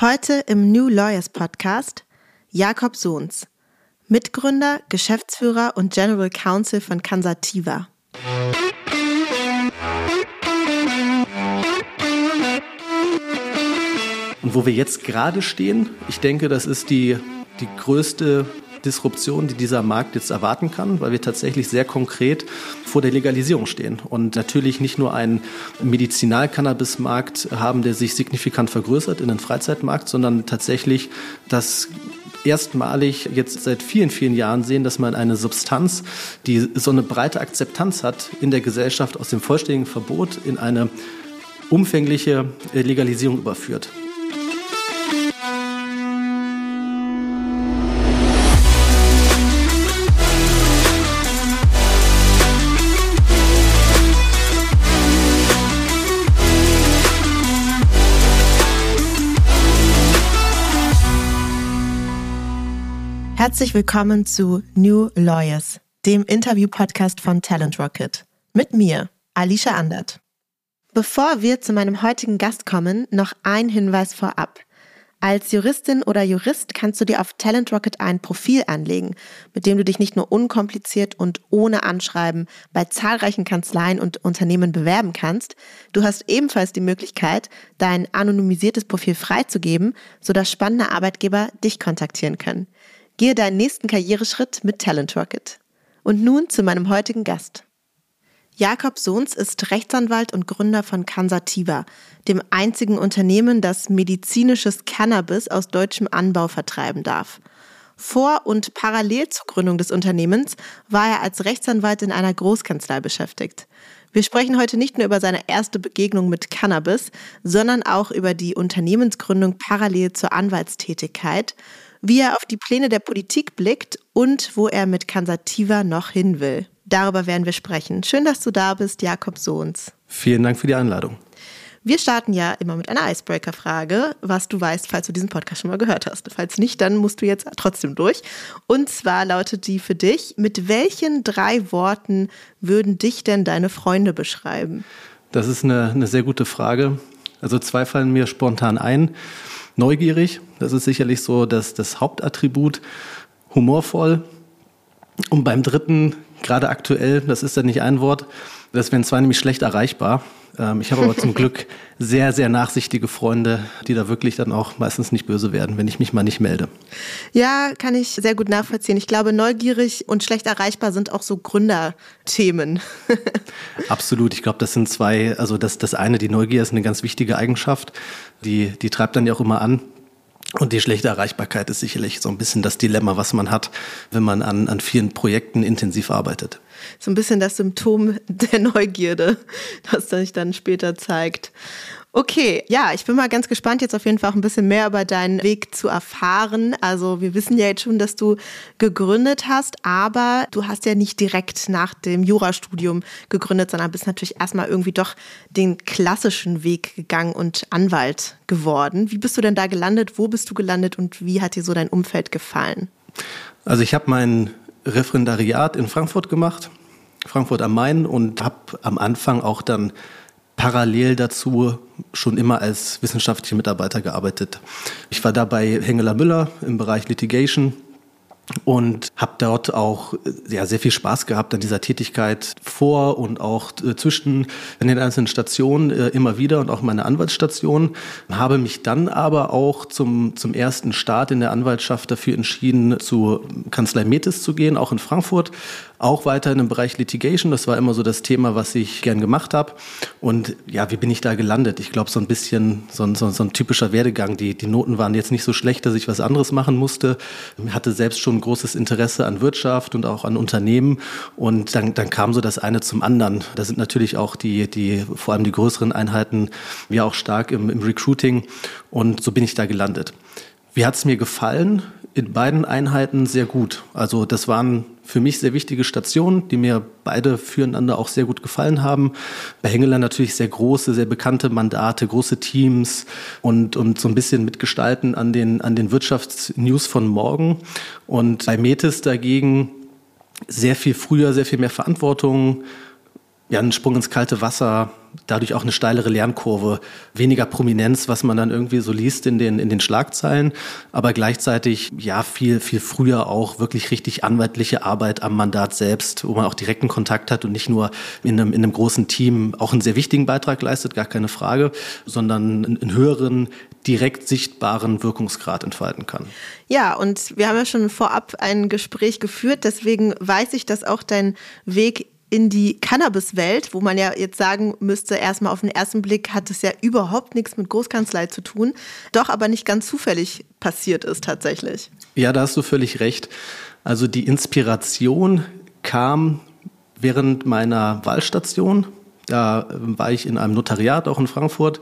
Heute im New Lawyers Podcast Jakob Sohns, Mitgründer, Geschäftsführer und General Counsel von Kansativa. Und wo wir jetzt gerade stehen, ich denke, das ist die, die größte Disruption, die dieser Markt jetzt erwarten kann, weil wir tatsächlich sehr konkret vor der Legalisierung stehen und natürlich nicht nur einen Medizinal-Cannabis-Markt haben, der sich signifikant vergrößert in den Freizeitmarkt, sondern tatsächlich das erstmalig jetzt seit vielen, vielen Jahren sehen, dass man eine Substanz, die so eine breite Akzeptanz hat in der Gesellschaft, aus dem vollständigen Verbot in eine umfängliche Legalisierung überführt. Herzlich willkommen zu New Lawyers, dem Interview-Podcast von Talent Rocket. Mit mir, Alicia Andert. Bevor wir zu meinem heutigen Gast kommen, noch ein Hinweis vorab. Als Juristin oder Jurist kannst du dir auf Talent Rocket ein Profil anlegen, mit dem du dich nicht nur unkompliziert und ohne Anschreiben bei zahlreichen Kanzleien und Unternehmen bewerben kannst, du hast ebenfalls die Möglichkeit, dein anonymisiertes Profil freizugeben, sodass spannende Arbeitgeber dich kontaktieren können. Gehe deinen nächsten Karriereschritt mit Talent Rocket. Und nun zu meinem heutigen Gast. Jakob Sohns ist Rechtsanwalt und Gründer von Kansativa, dem einzigen Unternehmen, das medizinisches Cannabis aus deutschem Anbau vertreiben darf. Vor und parallel zur Gründung des Unternehmens war er als Rechtsanwalt in einer Großkanzlei beschäftigt. Wir sprechen heute nicht nur über seine erste Begegnung mit Cannabis, sondern auch über die Unternehmensgründung parallel zur Anwaltstätigkeit wie er auf die Pläne der Politik blickt und wo er mit Kansativa noch hin will. Darüber werden wir sprechen. Schön, dass du da bist, Jakob Sohns. Vielen Dank für die Einladung. Wir starten ja immer mit einer Icebreaker-Frage, was du weißt, falls du diesen Podcast schon mal gehört hast. Falls nicht, dann musst du jetzt trotzdem durch. Und zwar lautet die für dich, mit welchen drei Worten würden dich denn deine Freunde beschreiben? Das ist eine, eine sehr gute Frage. Also zwei fallen mir spontan ein neugierig, das ist sicherlich so das, das Hauptattribut, humorvoll. Und beim dritten, gerade aktuell, das ist ja nicht ein Wort, das wären zwar nämlich schlecht erreichbar. Ähm, ich habe aber zum Glück sehr, sehr nachsichtige Freunde, die da wirklich dann auch meistens nicht böse werden, wenn ich mich mal nicht melde. Ja, kann ich sehr gut nachvollziehen. Ich glaube, neugierig und schlecht erreichbar sind auch so Gründerthemen. Absolut. Ich glaube, das sind zwei, also das, das eine, die Neugier ist eine ganz wichtige Eigenschaft. Die, die treibt dann ja auch immer an. Und die schlechte Erreichbarkeit ist sicherlich so ein bisschen das Dilemma, was man hat, wenn man an, an vielen Projekten intensiv arbeitet. So ein bisschen das Symptom der Neugierde, das sich dann später zeigt. Okay, ja, ich bin mal ganz gespannt, jetzt auf jeden Fall auch ein bisschen mehr über deinen Weg zu erfahren. Also wir wissen ja jetzt schon, dass du gegründet hast, aber du hast ja nicht direkt nach dem Jurastudium gegründet, sondern bist natürlich erstmal irgendwie doch den klassischen Weg gegangen und Anwalt geworden. Wie bist du denn da gelandet? Wo bist du gelandet und wie hat dir so dein Umfeld gefallen? Also ich habe mein Referendariat in Frankfurt gemacht, Frankfurt am Main und habe am Anfang auch dann parallel dazu schon immer als wissenschaftlicher Mitarbeiter gearbeitet. Ich war da bei Hengeler Müller im Bereich Litigation und habe dort auch äh, ja, sehr viel Spaß gehabt an dieser Tätigkeit vor und auch äh, zwischen den einzelnen Stationen äh, immer wieder und auch meine Anwaltsstation. Habe mich dann aber auch zum, zum ersten Start in der Anwaltschaft dafür entschieden, zu Kanzlei Metis zu gehen, auch in Frankfurt, auch weiter in dem Bereich Litigation. Das war immer so das Thema, was ich gern gemacht habe. Und ja, wie bin ich da gelandet? Ich glaube, so ein bisschen so ein, so ein typischer Werdegang. Die, die Noten waren jetzt nicht so schlecht, dass ich was anderes machen musste. Ich hatte selbst schon ein großes Interesse an Wirtschaft und auch an Unternehmen. Und dann, dann kam so das eine zum anderen. Da sind natürlich auch die, die, vor allem die größeren Einheiten, ja auch stark im, im Recruiting. Und so bin ich da gelandet. Wie hat es mir gefallen? In beiden Einheiten sehr gut. Also das waren für mich sehr wichtige Stationen, die mir beide füreinander auch sehr gut gefallen haben. Bei Hengeler natürlich sehr große, sehr bekannte Mandate, große Teams und, und so ein bisschen mitgestalten an den, an den Wirtschaftsnews von morgen. Und bei Metis dagegen sehr viel früher, sehr viel mehr Verantwortung, ja, ein Sprung ins kalte Wasser, dadurch auch eine steilere Lernkurve, weniger Prominenz, was man dann irgendwie so liest in den, in den Schlagzeilen, aber gleichzeitig ja viel, viel früher auch wirklich richtig anwaltliche Arbeit am Mandat selbst, wo man auch direkten Kontakt hat und nicht nur in einem, in einem großen Team auch einen sehr wichtigen Beitrag leistet, gar keine Frage, sondern einen höheren, direkt sichtbaren Wirkungsgrad entfalten kann. Ja, und wir haben ja schon vorab ein Gespräch geführt, deswegen weiß ich, dass auch dein Weg in die Cannabis-Welt, wo man ja jetzt sagen müsste, erstmal auf den ersten Blick hat es ja überhaupt nichts mit Großkanzlei zu tun, doch aber nicht ganz zufällig passiert ist tatsächlich. Ja, da hast du völlig recht. Also die Inspiration kam während meiner Wahlstation. Da war ich in einem Notariat auch in Frankfurt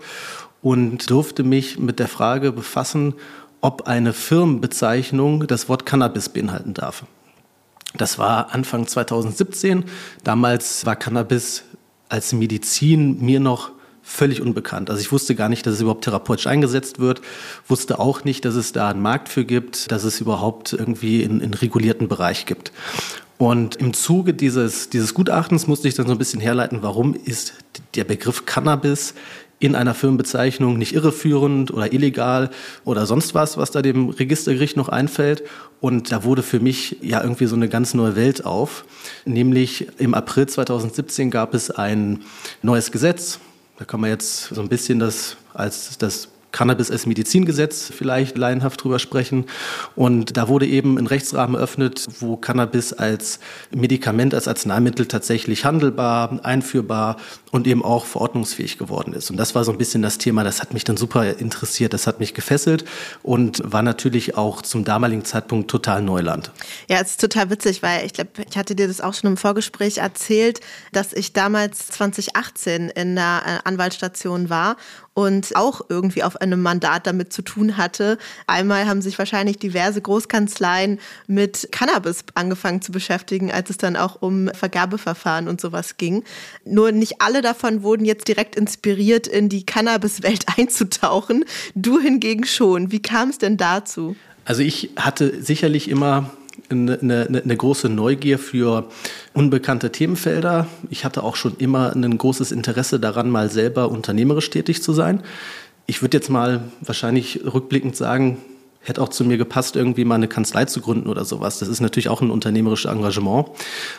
und durfte mich mit der Frage befassen, ob eine Firmenbezeichnung das Wort Cannabis beinhalten darf. Das war Anfang 2017. Damals war Cannabis als Medizin mir noch völlig unbekannt. Also ich wusste gar nicht, dass es überhaupt therapeutisch eingesetzt wird, wusste auch nicht, dass es da einen Markt für gibt, dass es überhaupt irgendwie in, in regulierten Bereich gibt. Und im Zuge dieses, dieses Gutachtens musste ich dann so ein bisschen herleiten, warum ist der Begriff Cannabis in einer Firmenbezeichnung nicht irreführend oder illegal oder sonst was, was da dem Registergericht noch einfällt. Und da wurde für mich ja irgendwie so eine ganz neue Welt auf. Nämlich im April 2017 gab es ein neues Gesetz. Da kann man jetzt so ein bisschen das als das Cannabis als Medizingesetz vielleicht laienhaft drüber sprechen. Und da wurde eben ein Rechtsrahmen eröffnet, wo Cannabis als Medikament, als Arzneimittel tatsächlich handelbar, einführbar und eben auch verordnungsfähig geworden ist. Und das war so ein bisschen das Thema, das hat mich dann super interessiert, das hat mich gefesselt und war natürlich auch zum damaligen Zeitpunkt total Neuland. Ja, es ist total witzig, weil ich glaube, ich hatte dir das auch schon im Vorgespräch erzählt, dass ich damals 2018 in der äh, Anwaltsstation war und auch irgendwie auf einem Mandat damit zu tun hatte. Einmal haben sich wahrscheinlich diverse Großkanzleien mit Cannabis angefangen zu beschäftigen, als es dann auch um Vergabeverfahren und sowas ging. Nur nicht alle davon wurden jetzt direkt inspiriert, in die Cannabis-Welt einzutauchen. Du hingegen schon. Wie kam es denn dazu? Also ich hatte sicherlich immer eine, eine, eine, große Neugier für unbekannte Themenfelder. Ich hatte auch schon immer ein großes Interesse daran, mal selber unternehmerisch tätig zu sein. Ich würde jetzt mal wahrscheinlich rückblickend sagen, hätte auch zu mir gepasst, irgendwie mal eine Kanzlei zu gründen oder sowas. Das ist natürlich auch ein unternehmerisches Engagement.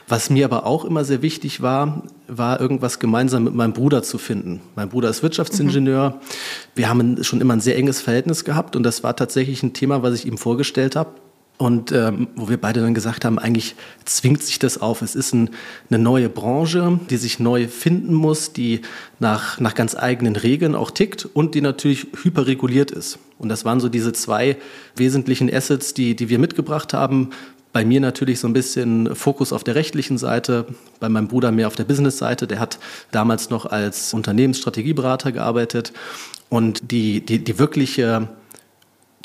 Was mir aber auch immer sehr wichtig war, war irgendwas gemeinsam mit meinem Bruder zu finden. Mein Bruder ist Wirtschaftsingenieur. Mhm. Wir haben schon immer ein sehr enges Verhältnis gehabt und das war tatsächlich ein Thema, was ich ihm vorgestellt habe. Und ähm, wo wir beide dann gesagt haben, eigentlich zwingt sich das auf. Es ist ein, eine neue Branche, die sich neu finden muss, die nach, nach ganz eigenen Regeln auch tickt und die natürlich hyperreguliert ist. Und das waren so diese zwei wesentlichen Assets, die, die wir mitgebracht haben. Bei mir natürlich so ein bisschen Fokus auf der rechtlichen Seite, bei meinem Bruder mehr auf der Business-Seite. Der hat damals noch als Unternehmensstrategieberater gearbeitet. Und die, die, die wirkliche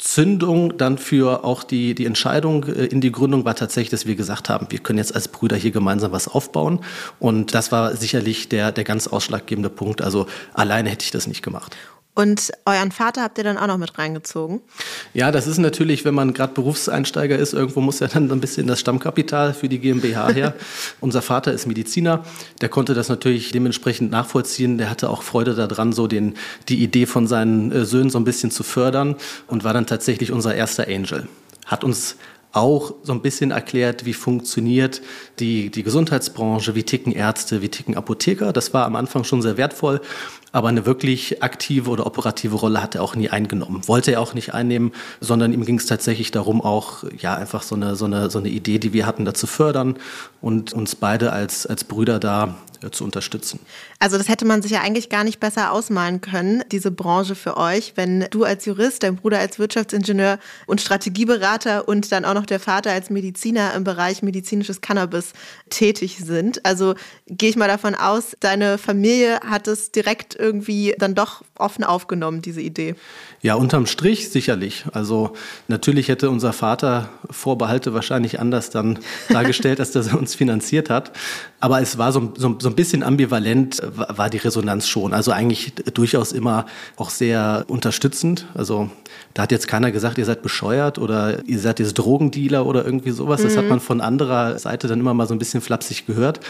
Zündung dann für auch die, die Entscheidung äh, in die Gründung war tatsächlich, dass wir gesagt haben, wir können jetzt als Brüder hier gemeinsam was aufbauen. Und das war sicherlich der, der ganz ausschlaggebende Punkt. Also alleine hätte ich das nicht gemacht. Und euren Vater habt ihr dann auch noch mit reingezogen? Ja, das ist natürlich, wenn man gerade Berufseinsteiger ist, irgendwo muss ja dann ein bisschen das Stammkapital für die GmbH her. Unser Vater ist Mediziner, der konnte das natürlich dementsprechend nachvollziehen. Der hatte auch Freude daran, so den, die Idee von seinen äh, Söhnen so ein bisschen zu fördern und war dann tatsächlich unser erster Angel. Hat uns auch so ein bisschen erklärt, wie funktioniert die, die Gesundheitsbranche, wie ticken Ärzte, wie ticken Apotheker. Das war am Anfang schon sehr wertvoll, aber eine wirklich aktive oder operative Rolle hat er auch nie eingenommen. Wollte er auch nicht einnehmen, sondern ihm ging es tatsächlich darum, auch ja einfach so eine, so eine, so eine Idee, die wir hatten, da zu fördern und uns beide als, als Brüder da zu unterstützen. Also das hätte man sich ja eigentlich gar nicht besser ausmalen können, diese Branche für euch, wenn du als Jurist, dein Bruder als Wirtschaftsingenieur und Strategieberater und dann auch noch der Vater als Mediziner im Bereich medizinisches Cannabis tätig sind. Also gehe ich mal davon aus, deine Familie hat es direkt irgendwie dann doch offen aufgenommen, diese Idee. Ja, unterm Strich sicherlich. Also natürlich hätte unser Vater Vorbehalte wahrscheinlich anders dann dargestellt, als dass er uns finanziert hat. Aber es war so, so, so ein bisschen ambivalent, war die Resonanz schon. Also eigentlich durchaus immer auch sehr unterstützend. Also da hat jetzt keiner gesagt, ihr seid bescheuert oder ihr seid jetzt Drogendealer oder irgendwie sowas. Mhm. Das hat mhm. man von anderer Seite dann immer mal so ein bisschen flapsig gehört.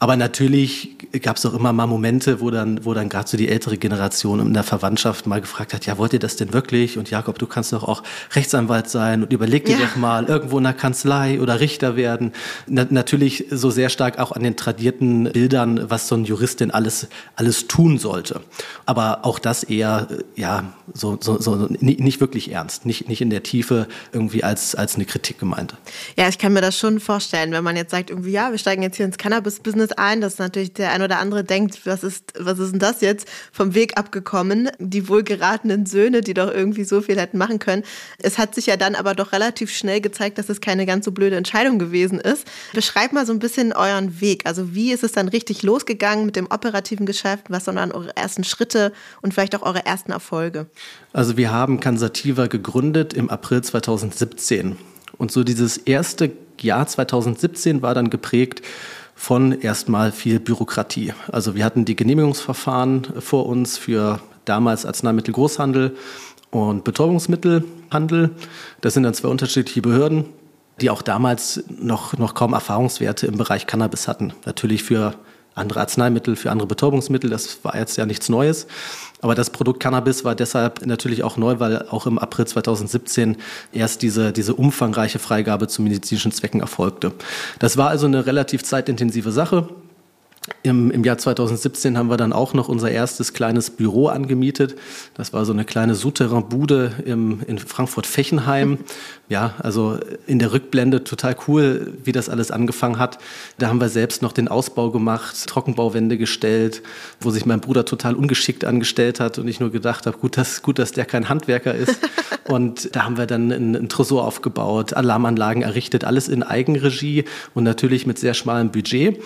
Aber natürlich gab es auch immer mal Momente, wo dann, wo dann gerade so die ältere Generation in der Verwandtschaft mal gefragt hat, ja, wollt ihr das denn wirklich? Und Jakob, du kannst doch auch Rechtsanwalt sein und überleg dir ja. doch mal, irgendwo in der Kanzlei oder Richter werden. Na, natürlich so sehr stark auch an den tradierten Bildern, was so ein Juristin alles, alles tun sollte. Aber auch das eher, ja, so, so, so nicht wirklich ernst, nicht, nicht in der Tiefe irgendwie als, als eine Kritik gemeint. Ja, ich kann mir das schon vorstellen, wenn man jetzt sagt, irgendwie, ja, wir steigen jetzt hier ins Cannabis-Business ein, dass natürlich der ein oder andere denkt, was ist, was ist denn das jetzt vom Weg abgekommen? Die wohlgeratenen Söhne, die doch irgendwie so viel hätten machen können. Es hat sich ja dann aber doch relativ schnell gezeigt, dass es keine ganz so blöde Entscheidung gewesen ist. Beschreibt mal so ein bisschen euren Weg. Also wie ist es dann richtig losgegangen mit dem operativen Geschäft? Was dann eure ersten Schritte und vielleicht auch eure ersten Erfolge? Also wir haben Cansativa gegründet im April 2017. Und so dieses erste Jahr 2017 war dann geprägt von erstmal viel Bürokratie. Also wir hatten die Genehmigungsverfahren vor uns für damals Arzneimittelgroßhandel und Betäubungsmittelhandel. Das sind dann zwei unterschiedliche Behörden, die auch damals noch, noch kaum Erfahrungswerte im Bereich Cannabis hatten. Natürlich für andere Arzneimittel, für andere Betäubungsmittel, das war jetzt ja nichts Neues. Aber das Produkt Cannabis war deshalb natürlich auch neu, weil auch im April 2017 erst diese, diese umfangreiche Freigabe zu medizinischen Zwecken erfolgte. Das war also eine relativ zeitintensive Sache. Im, Im, Jahr 2017 haben wir dann auch noch unser erstes kleines Büro angemietet. Das war so eine kleine Souterrain-Bude in Frankfurt-Fechenheim. Ja, also in der Rückblende total cool, wie das alles angefangen hat. Da haben wir selbst noch den Ausbau gemacht, Trockenbauwände gestellt, wo sich mein Bruder total ungeschickt angestellt hat und ich nur gedacht habe, gut, dass, gut, dass der kein Handwerker ist. und da haben wir dann einen Tresor aufgebaut, Alarmanlagen errichtet, alles in Eigenregie und natürlich mit sehr schmalem Budget.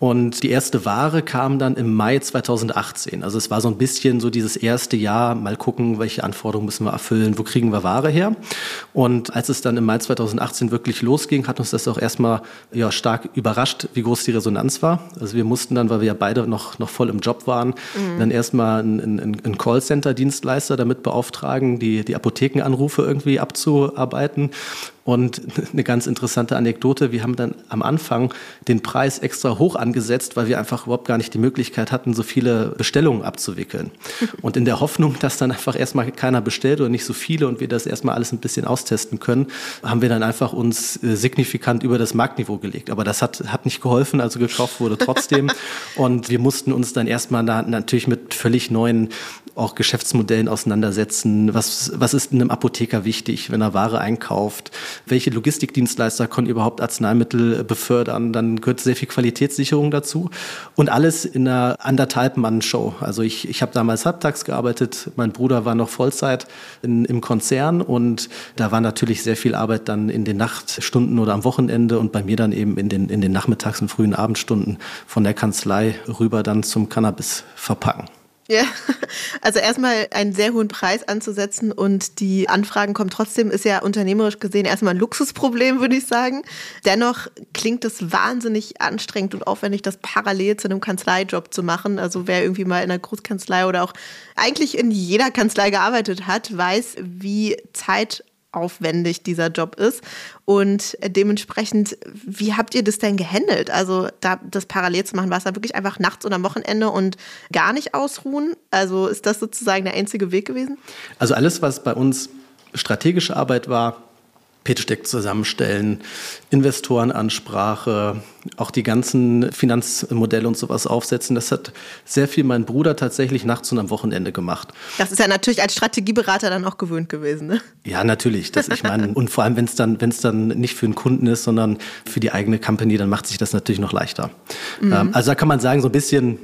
Und die erste Ware kam dann im Mai 2018. Also es war so ein bisschen so dieses erste Jahr, mal gucken, welche Anforderungen müssen wir erfüllen, wo kriegen wir Ware her. Und als es dann im Mai 2018 wirklich losging, hat uns das auch erstmal ja, stark überrascht, wie groß die Resonanz war. Also wir mussten dann, weil wir ja beide noch, noch voll im Job waren, mhm. dann erstmal einen, einen, einen Callcenter-Dienstleister damit beauftragen, die, die Apothekenanrufe irgendwie abzuarbeiten. Und eine ganz interessante Anekdote, wir haben dann am Anfang den Preis extra hoch angesetzt, weil wir einfach überhaupt gar nicht die Möglichkeit hatten, so viele Bestellungen abzuwickeln. Und in der Hoffnung, dass dann einfach erstmal keiner bestellt oder nicht so viele und wir das erstmal alles ein bisschen austesten können, haben wir dann einfach uns äh, signifikant über das Marktniveau gelegt. Aber das hat, hat nicht geholfen, also gekauft wurde trotzdem. und wir mussten uns dann erstmal da natürlich mit völlig neuen auch Geschäftsmodellen auseinandersetzen. Was, was ist einem Apotheker wichtig, wenn er Ware einkauft? Welche Logistikdienstleister können überhaupt Arzneimittel befördern? Dann gehört sehr viel Qualitätssicherung dazu. Und alles in einer anderthalb Mann-Show. Also ich, ich habe damals halbtags gearbeitet. Mein Bruder war noch Vollzeit in, im Konzern und da war natürlich sehr viel Arbeit dann in den Nachtstunden oder am Wochenende und bei mir dann eben in den, in den Nachmittags- und frühen Abendstunden von der Kanzlei rüber dann zum Cannabis verpacken. Ja, also erstmal einen sehr hohen Preis anzusetzen und die Anfragen kommen trotzdem, ist ja unternehmerisch gesehen erstmal ein Luxusproblem, würde ich sagen. Dennoch klingt es wahnsinnig anstrengend und aufwendig, das parallel zu einem Kanzleijob zu machen. Also wer irgendwie mal in einer Großkanzlei oder auch eigentlich in jeder Kanzlei gearbeitet hat, weiß, wie Zeit aufwendig dieser Job ist. Und dementsprechend, wie habt ihr das denn gehandelt? Also da das parallel zu machen, war es da wirklich einfach nachts oder am Wochenende und gar nicht ausruhen? Also ist das sozusagen der einzige Weg gewesen? Also alles, was bei uns strategische Arbeit war, Pitch-Deck zusammenstellen, Investorenansprache, auch die ganzen Finanzmodelle und sowas aufsetzen. Das hat sehr viel mein Bruder tatsächlich nachts und am Wochenende gemacht. Das ist ja natürlich als Strategieberater dann auch gewöhnt gewesen, ne? Ja, natürlich. Das, ich meine, und vor allem, wenn es dann, wenn es dann nicht für einen Kunden ist, sondern für die eigene Company, dann macht sich das natürlich noch leichter. Mhm. Ähm, also da kann man sagen, so ein bisschen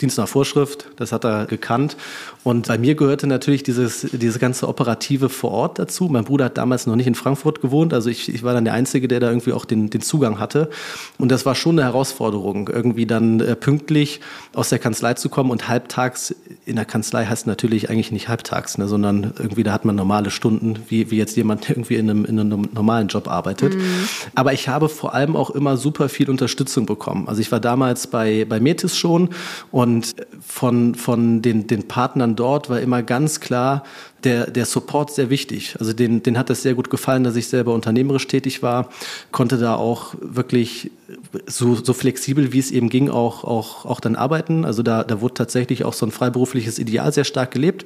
Dienst nach Vorschrift, das hat er gekannt. Und bei mir gehörte natürlich dieses, diese ganze Operative vor Ort dazu. Mein Bruder hat damals noch nicht in Frankfurt gewohnt, also ich, ich war dann der Einzige, der da irgendwie auch den, den Zugang hatte. Und das war schon eine Herausforderung, irgendwie dann äh, pünktlich aus der Kanzlei zu kommen und halbtags in der Kanzlei heißt natürlich eigentlich nicht halbtags, ne, sondern irgendwie da hat man normale Stunden, wie, wie jetzt jemand irgendwie in einem, in einem normalen Job arbeitet. Mhm. Aber ich habe vor allem auch immer super viel Unterstützung bekommen. Also ich war damals bei, bei Metis schon und Und von, von den, den Partnern dort war immer ganz klar, der, der Support sehr wichtig. Also den, den hat es sehr gut gefallen, dass ich selber unternehmerisch tätig war, konnte da auch wirklich so, so flexibel, wie es eben ging, auch, auch, auch dann arbeiten. Also da, da wurde tatsächlich auch so ein freiberufliches Ideal sehr stark gelebt.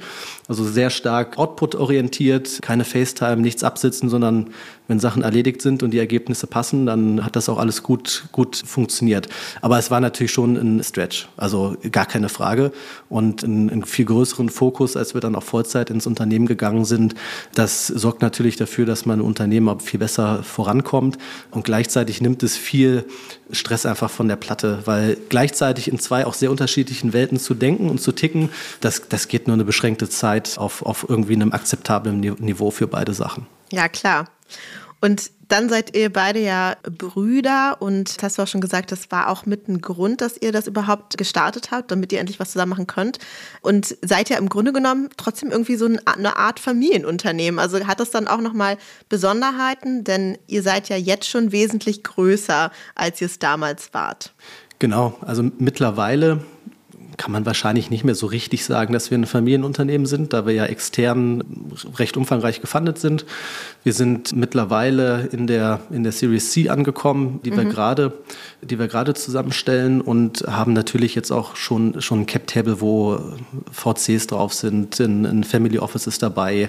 Also sehr stark output-orientiert, keine FaceTime, nichts absitzen, sondern wenn Sachen erledigt sind und die Ergebnisse passen, dann hat das auch alles gut, gut funktioniert. Aber es war natürlich schon ein Stretch, also gar keine Frage. Und einen, viel größeren Fokus, als wir dann auch Vollzeit ins Unternehmen gegangen sind, das sorgt natürlich dafür, dass man Unternehmen auch viel besser vorankommt. Und gleichzeitig nimmt es viel Stress einfach von der Platte, weil gleichzeitig in zwei auch sehr unterschiedlichen Welten zu denken und zu ticken, das, das geht nur eine beschränkte Zeit auf, auf irgendwie einem akzeptablen Niveau für beide Sachen. Ja, klar. Und dann seid ihr beide ja Brüder und hast du auch schon gesagt, das war auch mit ein Grund, dass ihr das überhaupt gestartet habt, damit ihr endlich was zusammen machen könnt. Und seid ja im Grunde genommen trotzdem irgendwie so eine Art Familienunternehmen. Also hat das dann auch nochmal Besonderheiten, denn ihr seid ja jetzt schon wesentlich größer, als ihr es damals wart. Genau, also mittlerweile kann man wahrscheinlich nicht mehr so richtig sagen, dass wir ein Familienunternehmen sind, da wir ja extern recht umfangreich gefundet sind. Wir sind mittlerweile in der, in der Series C angekommen, die mhm. wir gerade, die wir gerade zusammenstellen und haben natürlich jetzt auch schon, schon ein Cap-Table, wo VCs drauf sind, ein, ein Family Office ist dabei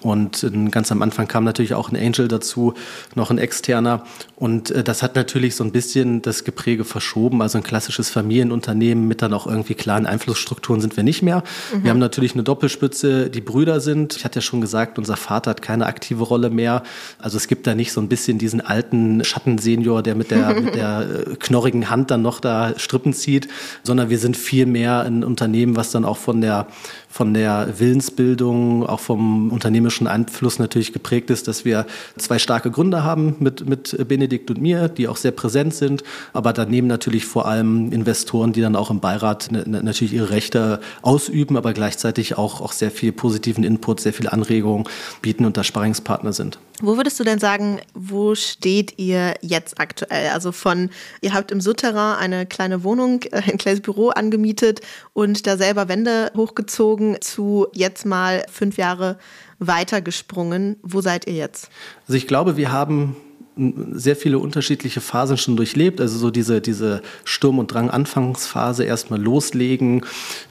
und ganz am Anfang kam natürlich auch ein Angel dazu, noch ein externer und äh, das hat natürlich so ein bisschen das Gepräge verschoben, also ein klassisches Familienunternehmen mit dann auch irgendwie klaren Einflussstrukturen sind wir nicht mehr. Mhm. Wir haben natürlich eine Doppelspitze, die Brüder sind. Ich hatte ja schon gesagt, unser Vater hat keine aktive Rolle mehr. Also es gibt da nicht so ein bisschen diesen alten Schattensenior, der mit der, mit der äh, knorrigen Hand dann noch da Strippen zieht, sondern wir sind viel mehr ein Unternehmen, was dann auch von der von der Willensbildung, auch vom unternehmerischen Einfluss natürlich geprägt ist, dass wir zwei starke Gründer haben mit, mit Benedikt und mir, die auch sehr präsent sind, aber daneben natürlich vor allem Investoren, die dann auch im Beirat natürlich ihre Rechte ausüben, aber gleichzeitig auch, auch sehr viel positiven Input, sehr viel Anregungen bieten und da Sparringspartner sind. Wo würdest du denn sagen, wo steht ihr jetzt aktuell? Also von, ihr habt im Souterrain eine kleine Wohnung, ein kleines Büro angemietet und da selber Wände hochgezogen zu jetzt mal fünf Jahre weitergesprungen. Wo seid ihr jetzt? Also ich glaube, wir haben sehr viele unterschiedliche Phasen schon durchlebt. Also so diese, diese Sturm- und Drang-Anfangsphase erstmal loslegen.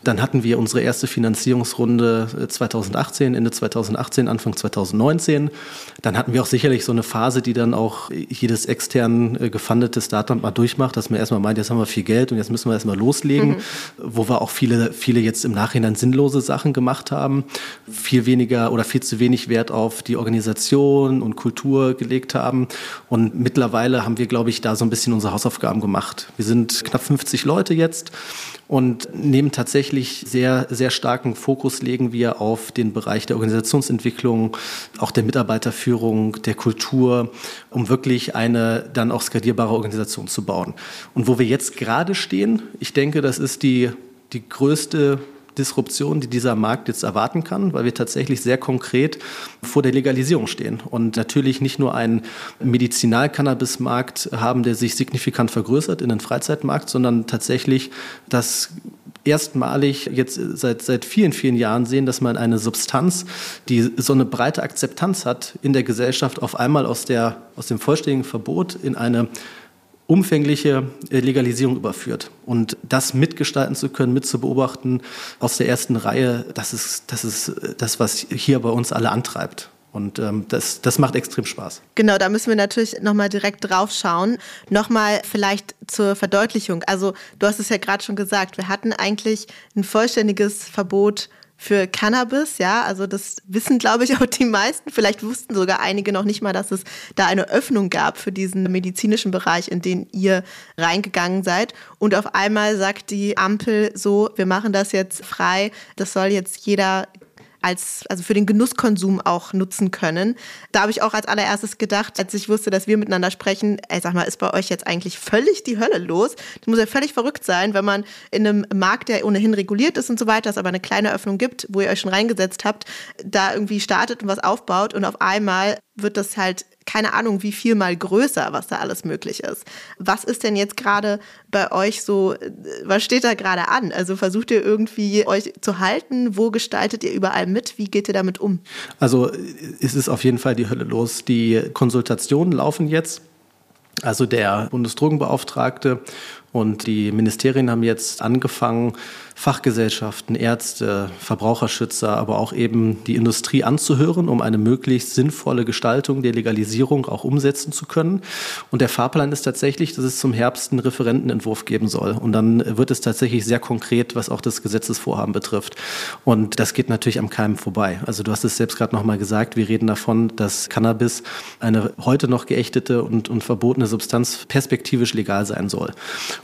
Dann hatten wir unsere erste Finanzierungsrunde 2018, äh, Ende 2018, Anfang 2019. Dann hatten wir auch sicherlich so eine Phase, die dann auch jedes extern äh, gefundete Startup mal durchmacht, dass man erstmal meint, jetzt haben wir viel Geld und jetzt müssen wir erstmal loslegen, mhm. wo wir auch viele, viele jetzt im Nachhinein sinnlose Sachen gemacht haben, viel weniger oder viel zu wenig Wert auf die Organisation und Kultur gelegt haben. Und mittlerweile haben wir, glaube ich, da so ein bisschen unsere Hausaufgaben gemacht. Wir sind knapp 50 Leute jetzt und nehmen tatsächlich sehr, sehr starken Fokus legen wir auf den Bereich der Organisationsentwicklung, auch der Mitarbeiterführung, der Kultur, um wirklich eine dann auch skalierbare Organisation zu bauen. Und wo wir jetzt gerade stehen, ich denke, das ist die, die größte Disruption, die dieser Markt jetzt erwarten kann, weil wir tatsächlich sehr konkret vor der Legalisierung stehen. Und natürlich nicht nur einen Medizinal-Cannabis-Markt haben, der sich signifikant vergrößert in den Freizeitmarkt, sondern tatsächlich das erstmalig jetzt seit, seit vielen, vielen Jahren sehen, dass man eine Substanz, die so eine breite Akzeptanz hat in der Gesellschaft, auf einmal aus, der, aus dem vollständigen Verbot in eine umfängliche äh, Legalisierung überführt. Und das mitgestalten zu können, mitzubeobachten aus der ersten Reihe, das ist, das ist äh, das, was hier bei uns alle antreibt. Und ähm, das, das macht extrem Spaß. Genau, da müssen wir natürlich nochmal direkt drauf schauen. Nochmal vielleicht zur Verdeutlichung. Also du hast es ja gerade schon gesagt, wir hatten eigentlich ein vollständiges Verbot für Cannabis, ja, also das wissen, glaube ich, auch die meisten. Vielleicht wussten sogar einige noch nicht mal, dass es da eine Öffnung gab für diesen medizinischen Bereich, in den ihr reingegangen seid. Und auf einmal sagt die Ampel so, wir machen das jetzt frei, das soll jetzt jeder als, also für den Genusskonsum auch nutzen können. Da habe ich auch als allererstes gedacht, als ich wusste, dass wir miteinander sprechen, ey, sag mal, ist bei euch jetzt eigentlich völlig die Hölle los? Das muss ja völlig verrückt sein, wenn man in einem Markt, der ohnehin reguliert ist und so weiter, es aber eine kleine Öffnung gibt, wo ihr euch schon reingesetzt habt, da irgendwie startet und was aufbaut und auf einmal wird das halt keine Ahnung, wie viel mal größer, was da alles möglich ist. Was ist denn jetzt gerade bei euch so, was steht da gerade an? Also versucht ihr irgendwie euch zu halten? Wo gestaltet ihr überall mit? Wie geht ihr damit um? Also es ist auf jeden Fall die Hölle los. Die Konsultationen laufen jetzt. Also der Bundesdrogenbeauftragte und die Ministerien haben jetzt angefangen, Fachgesellschaften, Ärzte, Verbraucherschützer, aber auch eben die Industrie anzuhören, um eine möglichst sinnvolle Gestaltung der Legalisierung auch umsetzen zu können. Und der Fahrplan ist tatsächlich, dass es zum Herbst einen Referentenentwurf geben soll. Und dann wird es tatsächlich sehr konkret, was auch das Gesetzesvorhaben betrifft. Und das geht natürlich am Keim vorbei. Also du hast es selbst gerade nochmal gesagt, wir reden davon, dass Cannabis eine heute noch geächtete und, und verbotene Substanz perspektivisch legal sein soll.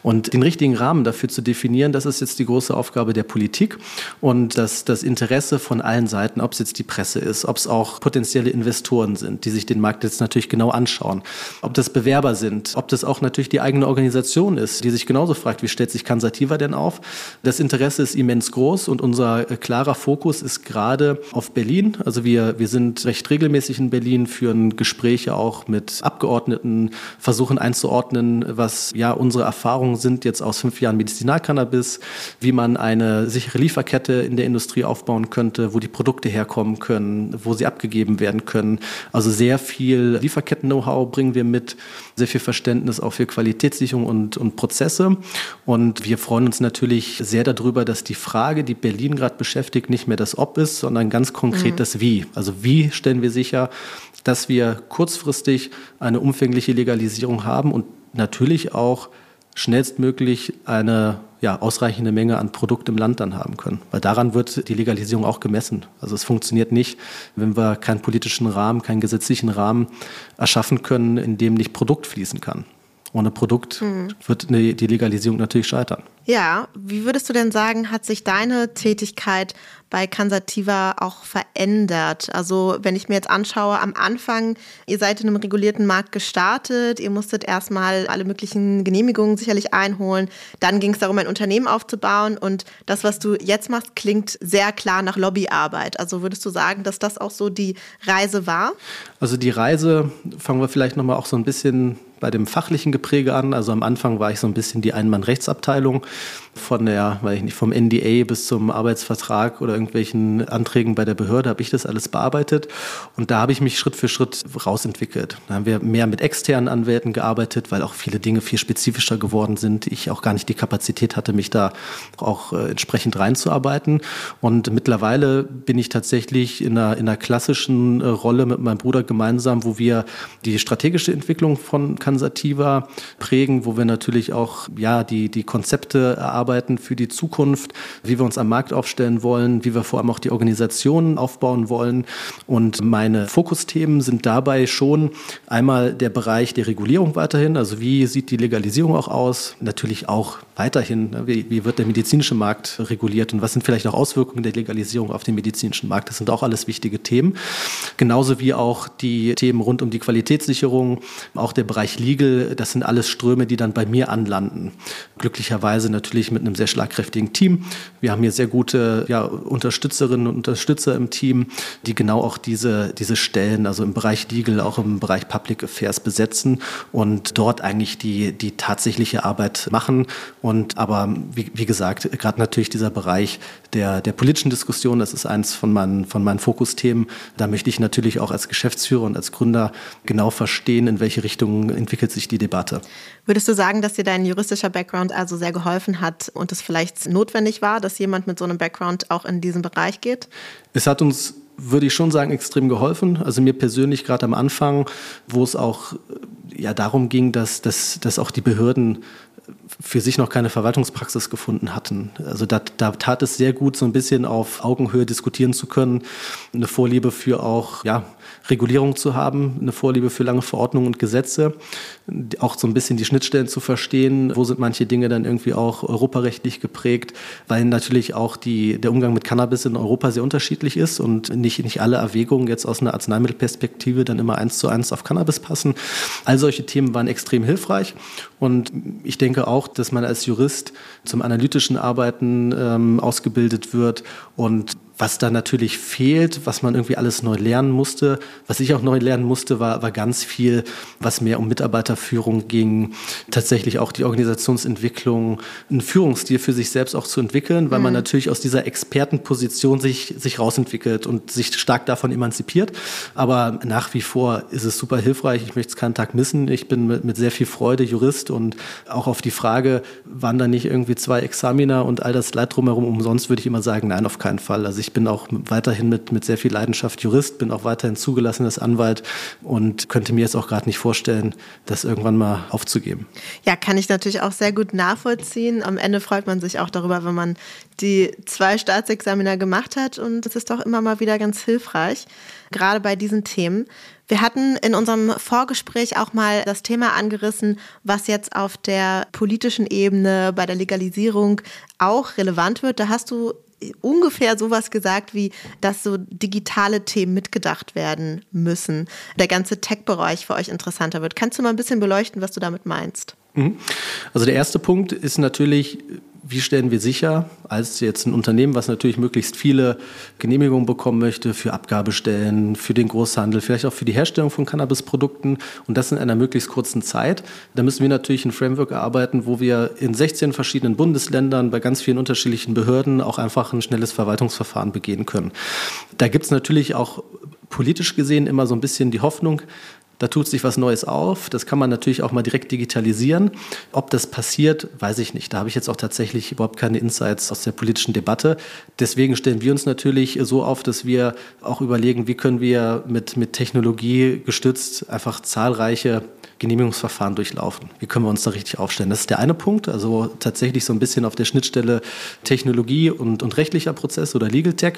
Und den richtigen Rahmen dafür zu definieren, das ist jetzt die große Aufgabe der Politik und dass das Interesse von allen Seiten, ob es jetzt die Presse ist, ob es auch potenzielle Investoren sind, die sich den Markt jetzt natürlich genau anschauen, ob das Bewerber sind, ob das auch natürlich die eigene Organisation ist, die sich genauso fragt, wie stellt sich Kansativa denn auf? Das Interesse ist immens groß und unser äh, klarer Fokus ist gerade auf Berlin. Also wir, wir sind recht regelmäßig in Berlin, führen Gespräche auch mit Abgeordneten, versuchen einzuordnen, was ja unsere Erfahrungen sind jetzt aus fünf Jahren Medizinalcannabis, wie man eine sichere Lieferkette in der Industrie aufbauen könnte, wo die Produkte herkommen können, wo sie abgegeben werden können. Also sehr viel Lieferketten-Know-how bringen wir mit, sehr viel Verständnis auch für Qualitätssicherung und, und Prozesse. Und wir freuen uns natürlich sehr darüber, dass die Frage, die Berlin gerade beschäftigt, nicht mehr das Ob ist, sondern ganz konkret mhm. das Wie. Also wie stellen wir sicher, dass wir kurzfristig eine umfängliche Legalisierung haben und natürlich auch schnellstmöglich eine ja, ausreichende Menge an Produkt im Land dann haben können. Weil daran wird die Legalisierung auch gemessen. Also es funktioniert nicht, wenn wir keinen politischen Rahmen, keinen gesetzlichen Rahmen erschaffen können, in dem nicht Produkt fließen kann. Ohne Produkt mhm. wird die Legalisierung natürlich scheitern. Ja, wie würdest du denn sagen, hat sich deine Tätigkeit bei Cansativa auch verändert? Also wenn ich mir jetzt anschaue, am Anfang, ihr seid in einem regulierten Markt gestartet, ihr musstet erstmal alle möglichen Genehmigungen sicherlich einholen, dann ging es darum, ein Unternehmen aufzubauen und das, was du jetzt machst, klingt sehr klar nach Lobbyarbeit. Also würdest du sagen, dass das auch so die Reise war? Also die Reise, fangen wir vielleicht nochmal auch so ein bisschen bei dem fachlichen Gepräge an. Also am Anfang war ich so ein bisschen die Einmann-Rechtsabteilung von der, weiß ich nicht, vom NDA bis zum Arbeitsvertrag oder irgendwelchen Anträgen bei der Behörde habe ich das alles bearbeitet. Und da habe ich mich Schritt für Schritt rausentwickelt. Da haben wir mehr mit externen Anwälten gearbeitet, weil auch viele Dinge viel spezifischer geworden sind. Ich auch gar nicht die Kapazität hatte, mich da auch äh, entsprechend reinzuarbeiten. Und mittlerweile bin ich tatsächlich in einer, in einer klassischen äh, Rolle mit meinem Bruder gemeinsam, wo wir die strategische Entwicklung von Cansativa prägen, wo wir natürlich auch ja, die, die Konzepte erarbeiten für die Zukunft, wie wir uns am Markt aufstellen wollen, wie wir vor allem auch die Organisationen aufbauen wollen. Und meine Fokusthemen sind dabei schon einmal der Bereich der Regulierung weiterhin, also wie sieht die Legalisierung auch aus, natürlich auch weiterhin, ne, wie, wie wird der medizinische Markt reguliert und was sind vielleicht auch Auswirkungen der Legalisierung auf den medizinischen Markt. Das sind auch alles wichtige Themen. Genauso wie auch die Themen rund um die Qualitätssicherung, auch der Bereich Legal, das sind alles Ströme, die dann bei mir anlanden. Glücklicherweise natürlich mit einem sehr schlagkräftigen Team. Wir haben hier sehr gute ja, Unterstützerinnen und Unterstützer im Team, die genau auch diese, diese Stellen, also im Bereich Legal, auch im Bereich Public Affairs besetzen und dort eigentlich die, die tatsächliche Arbeit machen. Und aber wie, wie gesagt, gerade natürlich dieser Bereich der, der politischen Diskussion, das ist eins von meinen, von meinen Fokusthemen. Da möchte ich natürlich auch als Geschäftsführer und als Gründer genau verstehen, in welche Richtung entwickelt sich die Debatte. Würdest du sagen, dass dir dein juristischer Background also sehr geholfen hat und es vielleicht notwendig war, dass jemand mit so einem Background auch in diesen Bereich geht? Es hat uns würde ich schon sagen, extrem geholfen. Also mir persönlich gerade am Anfang, wo es auch ja darum ging, dass, dass, dass auch die Behörden für sich noch keine Verwaltungspraxis gefunden hatten. Also da, da tat es sehr gut, so ein bisschen auf Augenhöhe diskutieren zu können, eine Vorliebe für auch ja, Regulierung zu haben, eine Vorliebe für lange Verordnungen und Gesetze, auch so ein bisschen die Schnittstellen zu verstehen, wo sind manche Dinge dann irgendwie auch europarechtlich geprägt, weil natürlich auch die, der Umgang mit Cannabis in Europa sehr unterschiedlich ist und nicht, nicht alle Erwägungen jetzt aus einer Arzneimittelperspektive dann immer eins zu eins auf Cannabis passen. All solche Themen waren extrem hilfreich und ich denke auch, dass man als Jurist zum analytischen Arbeiten ähm, ausgebildet wird und Was da natürlich fehlt, was man irgendwie alles neu lernen musste, was ich auch neu lernen musste, war, war ganz viel, was mehr um Mitarbeiterführung ging, tatsächlich auch die Organisationsentwicklung, einen Führungsstil für sich selbst auch zu entwickeln, weil mhm. man natürlich aus dieser Expertenposition sich, sich rausentwickelt und sich stark davon emanzipiert. Aber nach wie vor ist es super hilfreich. Ich möchte es keinen Tag missen. Ich bin mit, mit sehr viel Freude Jurist und auch auf die Frage, waren da nicht irgendwie zwei Examiner und all das Leid drumherum umsonst, würde ich immer sagen, nein, auf keinen Fall. Also ich bin auch weiterhin mit, mit sehr viel Leidenschaft Jurist, bin auch weiterhin zugelassenes Anwalt und könnte mir jetzt auch gerade nicht vorstellen, das irgendwann mal aufzugeben. Ja, kann ich natürlich auch sehr gut nachvollziehen. Am Ende freut man sich auch darüber, wenn man die zwei Staatsexaminer gemacht hat und es ist doch immer mal wieder ganz hilfreich, gerade bei diesen Themen. Wir hatten in unserem Vorgespräch auch mal das Thema angerissen, was jetzt auf der politischen Ebene bei der Legalisierung auch relevant wird. Da hast du ungefähr sowas gesagt wie, dass so digitale Themen mitgedacht werden müssen. Der ganze Tech-Bereich für euch interessanter wird. Kannst du mal ein bisschen beleuchten, was du damit meinst? Mhm. Also der erste Punkt ist natürlich, wie stellen wir sicher, als jetzt ein Unternehmen, was natürlich möglichst viele Genehmigungen bekommen möchte für Abgabestellen, für den Großhandel, vielleicht auch für die Herstellung von Cannabisprodukten und das in einer möglichst kurzen Zeit, da müssen wir natürlich ein Framework erarbeiten, wo wir in 16 verschiedenen Bundesländern bei ganz vielen unterschiedlichen Behörden auch einfach ein schnelles Verwaltungsverfahren begehen können. Da gibt es natürlich auch politisch gesehen immer so ein bisschen die Hoffnung, da tut sich was Neues auf. Das kann man natürlich auch mal direkt digitalisieren. Ob das passiert, weiß ich nicht. Da habe ich jetzt auch tatsächlich überhaupt keine Insights aus der politischen Debatte. Deswegen stellen wir uns natürlich so auf, dass wir auch überlegen, wie können wir mit, mit Technologie gestützt einfach zahlreiche Genehmigungsverfahren durchlaufen. Wie können wir uns da richtig aufstellen? Das ist der eine Punkt, also tatsächlich so ein bisschen auf der Schnittstelle Technologie und, und rechtlicher Prozess oder Legal Tech.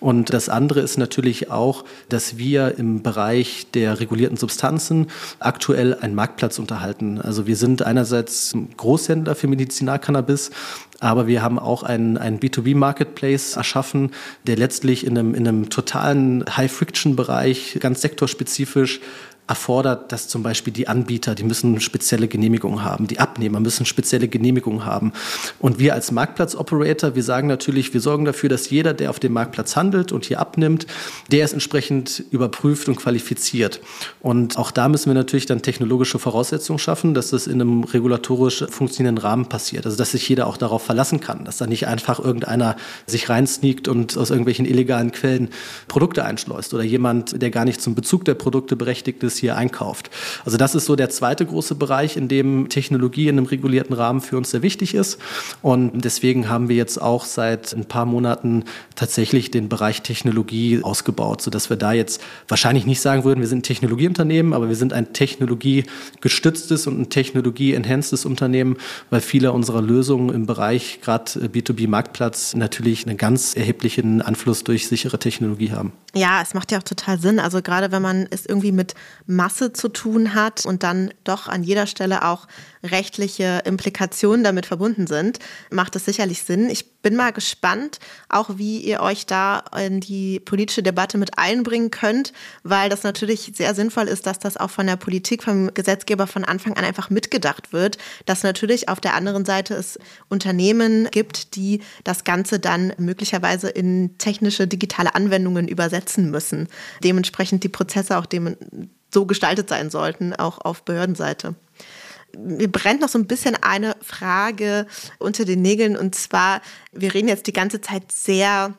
Und das andere ist natürlich auch, dass wir im Bereich der regulierten Substanzen aktuell einen Marktplatz unterhalten. Also wir sind einerseits Großhändler für Medizinalcannabis, aber wir haben auch einen, einen B2B-Marketplace erschaffen, der letztlich in einem, in einem totalen High-Friction-Bereich ganz sektorspezifisch erfordert, dass zum Beispiel die Anbieter, die müssen spezielle Genehmigungen haben, die Abnehmer müssen spezielle Genehmigungen haben. Und wir als Marktplatzoperator, wir sagen natürlich, wir sorgen dafür, dass jeder, der auf dem Marktplatz handelt und hier abnimmt, der ist entsprechend überprüft und qualifiziert. Und auch da müssen wir natürlich dann technologische Voraussetzungen schaffen, dass das in einem regulatorisch funktionierenden Rahmen passiert. Also dass sich jeder auch darauf verlassen kann, dass da nicht einfach irgendeiner sich reinsneakt und aus irgendwelchen illegalen Quellen Produkte einschleust oder jemand, der gar nicht zum Bezug der Produkte berechtigt ist, es hier einkauft. Also das ist so der zweite große Bereich, in dem Technologie in einem regulierten Rahmen für uns sehr wichtig ist. Und deswegen haben wir jetzt auch seit ein paar Monaten tatsächlich den Bereich Technologie ausgebaut, sodass wir da jetzt wahrscheinlich nicht sagen würden, wir sind ein Technologieunternehmen, aber wir sind ein technologiegestütztes und ein technologie-enhancedes Unternehmen, weil viele unserer Lösungen im Bereich gerade B2B-Marktplatz natürlich einen ganz erheblichen Einfluss durch sichere Technologie haben. Ja, es macht ja auch total Sinn. Also gerade wenn man es irgendwie mit Masse zu tun hat und dann doch an jeder Stelle auch rechtliche Implikationen damit verbunden sind, macht es sicherlich Sinn. Ich bin mal gespannt, auch wie ihr euch da in die politische Debatte mit einbringen könnt, weil das natürlich sehr sinnvoll ist, dass das auch von der Politik, vom Gesetzgeber von Anfang an einfach mitgedacht wird, dass natürlich auf der anderen Seite es Unternehmen gibt, die das Ganze dann möglicherweise in technische, digitale Anwendungen übersetzen müssen. Dementsprechend die Prozesse auch dem so gestaltet sein sollten, auch auf Behördenseite. Mir brennt noch so ein bisschen eine Frage unter den Nägeln und zwar, wir reden jetzt die ganze Zeit sehr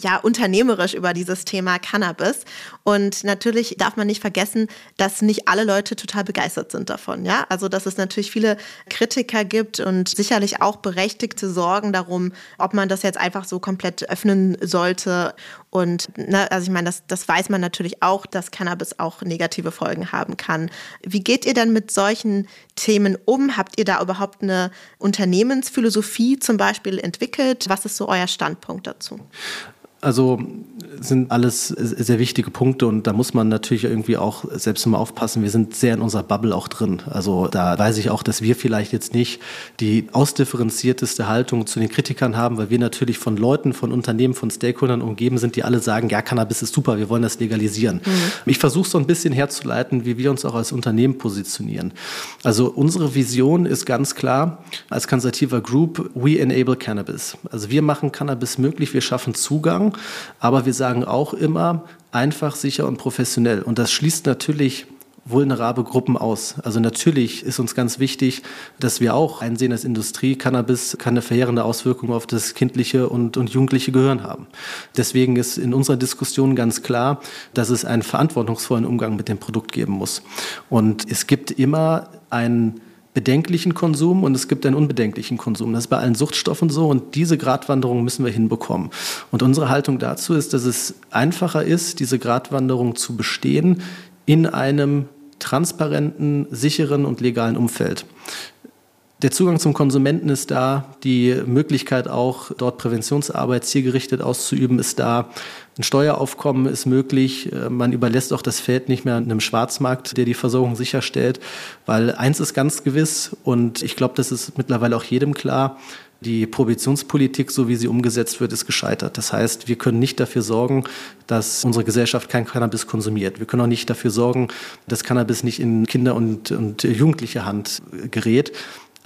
ja, unternehmerisch über dieses Thema Cannabis. Und natürlich darf man nicht vergessen, dass nicht alle Leute total begeistert sind davon. Ja, also, dass es natürlich viele Kritiker gibt und sicherlich auch berechtigte Sorgen darum, ob man das jetzt einfach so komplett öffnen sollte. Und, ne, also ich meine, das, das weiß man natürlich auch, dass Cannabis auch negative Folgen haben kann. Wie geht ihr denn mit solchen Themen um? Habt ihr da überhaupt eine Unternehmensphilosophie zum Beispiel entwickelt? Was ist so euer Standpunkt dazu? Also sind alles sehr wichtige Punkte und da muss man natürlich irgendwie auch selbst mal aufpassen. Wir sind sehr in unserer Bubble auch drin. Also da weiß ich auch, dass wir vielleicht jetzt nicht die ausdifferenzierteste Haltung zu den Kritikern haben, weil wir natürlich von Leuten, von Unternehmen, von Stakeholdern umgeben sind, die alle sagen, ja, Cannabis ist super, wir wollen das legalisieren. Mhm. Ich versuche so ein bisschen herzuleiten, wie wir uns auch als Unternehmen positionieren. Also unsere Vision ist ganz klar, als Conservativa Group, we enable Cannabis. Also wir machen Cannabis möglich, wir schaffen Zugang sagen. Aber wir sagen auch immer einfach, sicher und professionell. Und das schließt natürlich vulnerable Gruppen aus. Also natürlich ist uns ganz wichtig, dass wir auch einsehen, dass Industrie Cannabis keine verheerende Auswirkung auf das kindliche und, und jugendliche Gehirn haben. Deswegen ist in unserer Diskussion ganz klar, dass es einen verantwortungsvollen Umgang mit dem Produkt geben muss. Und es gibt immer einen bedenklichen Konsum und es gibt einen unbedenklichen Konsum. Das ist bei allen Suchtstoffen so und diese Gratwanderung müssen wir hinbekommen. Und unsere Haltung dazu ist, dass es einfacher ist, diese Gratwanderung zu bestehen in einem transparenten, sicheren und legalen Umfeld. Der Zugang zum Konsumenten ist da, die Möglichkeit auch dort Präventionsarbeit zielgerichtet auszuüben ist da. Ein Steueraufkommen ist möglich. Man überlässt auch das Feld nicht mehr einem Schwarzmarkt, der die Versorgung sicherstellt, weil eins ist ganz gewiss und ich glaube, das ist mittlerweile auch jedem klar, die Prohibitionspolitik, so wie sie umgesetzt wird, ist gescheitert. Das heißt, wir können nicht dafür sorgen, dass unsere Gesellschaft kein Cannabis konsumiert. Wir können auch nicht dafür sorgen, dass Cannabis nicht in Kinder- und, und Jugendliche Hand gerät.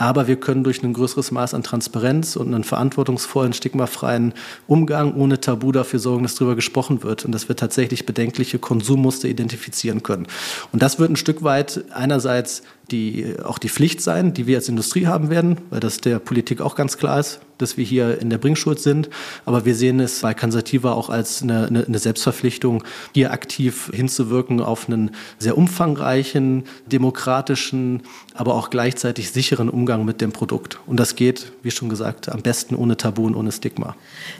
Aber wir können durch ein größeres Maß an Transparenz und einen verantwortungsvollen, stigmafreien Umgang ohne Tabu dafür sorgen, dass darüber gesprochen wird und dass wir tatsächlich bedenkliche Konsummuster identifizieren können. Und das wird ein Stück weit einerseits die, auch die Pflicht sein, die wir als Industrie haben werden, weil das der Politik auch ganz klar ist, dass wir hier in der Bringschuld sind. Aber wir sehen es bei Cansativa auch als eine, eine, Selbstverpflichtung, hier aktiv hinzuwirken auf einen sehr umfangreichen, demokratischen, aber auch gleichzeitig sicheren Umgang mit dem Produkt. Und das geht, wie schon gesagt, am besten ohne Tabu und ohne Stigma.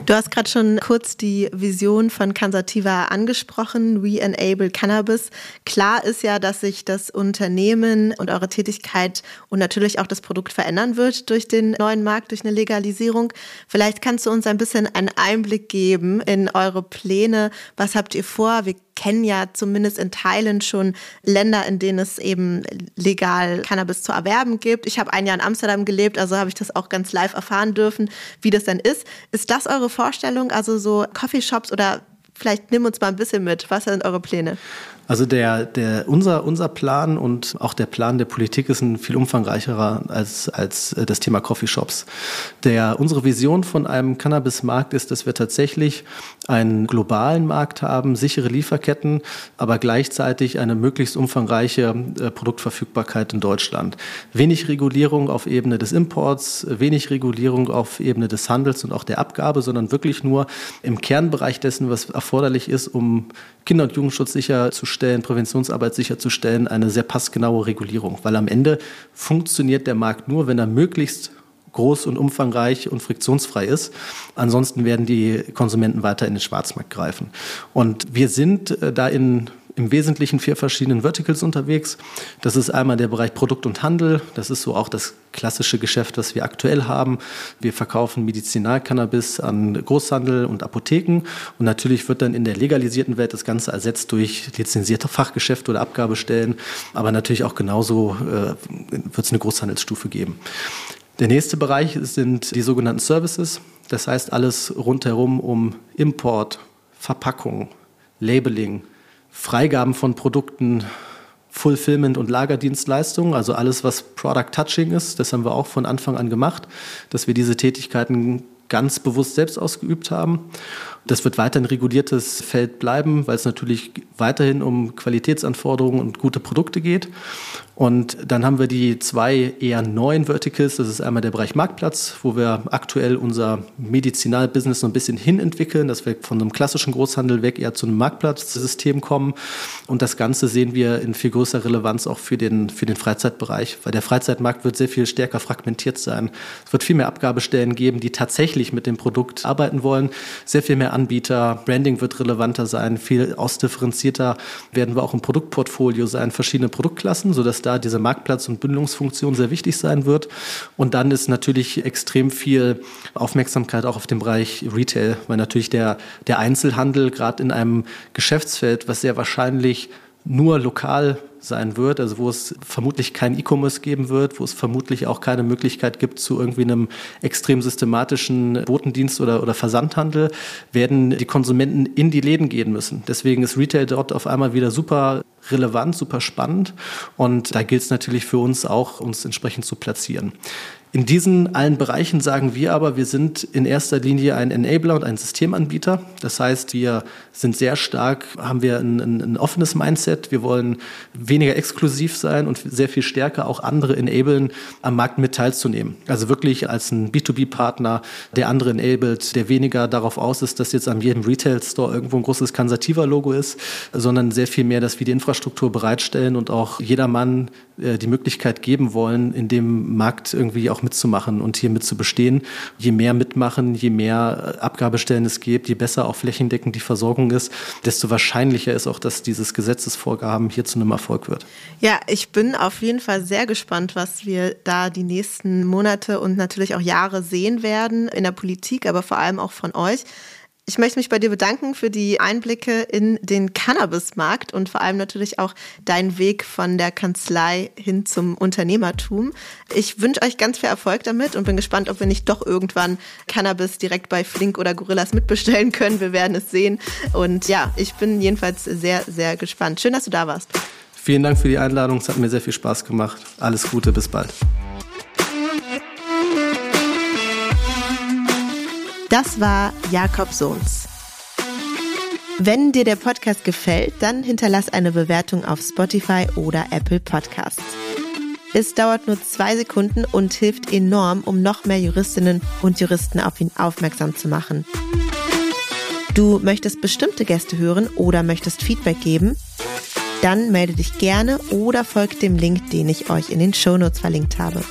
Du hast gerade schon kurz die Vision von Cansativa angesprochen, We Enable Cannabis. Klar ist ja, dass sich das Unternehmen und eure Tätigkeit und natürlich auch das Produkt verändern wird durch den neuen Markt, durch eine Legalisierung. Vielleicht kannst du uns ein bisschen einen Einblick geben in eure Pläne. Was habt ihr vor? Wir kennen ja zumindest in Teilen schon Länder, in denen es eben legal Cannabis zu erwerben gibt. Ich habe ein Jahr in Amsterdam gelebt, also habe ich das auch ganz live erfahren dürfen, wie das denn ist. Ist das eure Vorstellung? Also so Coffeeshops oder vielleicht nimm uns mal ein bisschen mit. Was sind eure Pläne? Also der, der, unser, unser Plan und auch der Plan der Politik ist ein viel umfangreicherer als, als äh, das Thema Coffeeshops. Der, unsere Vision von einem Cannabis-Markt ist, dass wir tatsächlich einen globalen Markt haben, sichere Lieferketten, aber gleichzeitig eine möglichst umfangreiche äh, Produktverfügbarkeit in Deutschland. Wenig Regulierung auf Ebene des Imports, wenig Regulierung auf Ebene des Handels und auch der Abgabe, sondern wirklich nur im Kernbereich dessen, was erforderlich ist, um Kinder- und Jugendschutz sicherzustellen, Präventionsarbeit sicherzustellen, eine sehr passgenaue Regulierung. Weil am Ende funktioniert der Markt nur, wenn er möglichst groß und umfangreich und friktionsfrei ist. Ansonsten werden die Konsumenten weiter in den Schwarzmarkt greifen. Und wir sind äh, da in im Wesentlichen vier verschiedenen Verticals unterwegs. Das ist einmal der Bereich Produkt und Handel. Das ist so auch das klassische Geschäft, das wir aktuell haben. Wir verkaufen Medizinalcannabis an Großhandel und Apotheken. Und natürlich wird dann in der legalisierten Welt das Ganze ersetzt durch lizenzierte Fachgeschäfte oder Abgabestellen. Aber natürlich auch genauso äh, wird es eine Großhandelsstufe geben. Der nächste Bereich sind die sogenannten Services. Das heißt alles rundherum um Import, Verpackung, Labeling, Freigaben von Produkten, Fulfillment und Lagerdienstleistungen, also alles, was Product Touching ist. Das haben wir auch von Anfang an gemacht, dass wir diese Tätigkeiten ganz bewusst selbst ausgeübt haben. Das wird weiter ein reguliertes Feld bleiben, weil es natürlich weiterhin um Qualitätsanforderungen und gute Produkte geht. Und dann haben wir die zwei eher neuen Verticals. Das ist einmal der Bereich Marktplatz, wo wir aktuell unser Medizinalbusiness so ein bisschen hinentwickeln, dass wir von einem klassischen Großhandel weg eher zu einem Marktplatzsystem kommen. Und das Ganze sehen wir in viel größerer Relevanz auch für den, für den Freizeitbereich, weil der Freizeitmarkt wird sehr viel stärker fragmentiert sein. Es wird viel mehr Abgabestellen geben, die tatsächlich mit dem Produkt arbeiten wollen, sehr viel mehr Anbieter. Branding wird relevanter sein, viel ausdifferenzierter werden wir auch im Produktportfolio sein, verschiedene Produktklassen, sodass da da diese Marktplatz- und Bündelungsfunktion sehr wichtig sein wird. Und dann ist natürlich extrem viel Aufmerksamkeit auch auf dem Bereich Retail, weil natürlich der, der Einzelhandel gerade in einem Geschäftsfeld, was sehr wahrscheinlich nur lokal sein wird, also wo es vermutlich kein E-Commerce geben wird, wo es vermutlich auch keine Möglichkeit gibt zu irgendwie einem extrem systematischen Botendienst oder, oder Versandhandel, werden die Konsumenten in die Läden gehen müssen. Deswegen ist Retail dort auf einmal wieder super relevant, super spannend und da gilt es natürlich für uns auch, uns entsprechend zu platzieren. In diesen allen Bereichen sagen wir aber, wir sind in erster Linie ein Enabler und ein Systemanbieter. Das heißt, wir sind sehr stark, haben wir ein, ein, ein offenes Mindset. Wir wollen weniger exklusiv sein und sehr viel stärker auch andere enablen, am Markt mit teilzunehmen. Also wirklich als ein B2B-Partner, der andere enabled, der weniger darauf aus ist, dass jetzt an jedem Retail-Store irgendwo ein großes Kansativa-Logo ist, sondern sehr viel mehr, dass wir die Infrastruktur bereitstellen und auch jedermann äh, die Möglichkeit geben wollen, in dem Markt irgendwie auch mitzumachen und hier mit zu bestehen. Je mehr mitmachen, je mehr äh, Abgabestellen es gibt, je besser auch flächendeckend die Versorgung ist, desto wahrscheinlicher ist auch, dass dieses Gesetzesvorgaben hier zu einem Erfolg wird. Ja, ich bin auf jeden Fall sehr gespannt, was wir da die nächsten Monate und natürlich auch Jahre sehen werden in der Politik, aber vor allem auch von euch. Ich möchte mich bei dir bedanken für die Einblicke in den Cannabismarkt und vor allem natürlich auch deinen Weg von der Kanzlei hin zum Unternehmertum. Ich wünsche euch ganz viel Erfolg damit und bin gespannt, ob wir nicht doch irgendwann Cannabis direkt bei Flink oder Gorillas mitbestellen können. Wir werden es sehen. Und ja, ich bin jedenfalls sehr, sehr gespannt. Schön, dass du da warst. Vielen Dank für die Einladung. Es hat mir sehr viel Spaß gemacht. Alles Gute, bis bald. Das war Jakob Sohns. Wenn dir der Podcast gefällt, dann hinterlass eine Bewertung auf Spotify oder Apple Podcasts. Es dauert nur zwei Sekunden und hilft enorm, um noch mehr Juristinnen und Juristen auf ihn aufmerksam zu machen. Du möchtest bestimmte Gäste hören oder möchtest Feedback geben? Dann melde dich gerne oder folg dem Link, den ich euch in den Shownotes verlinkt habe.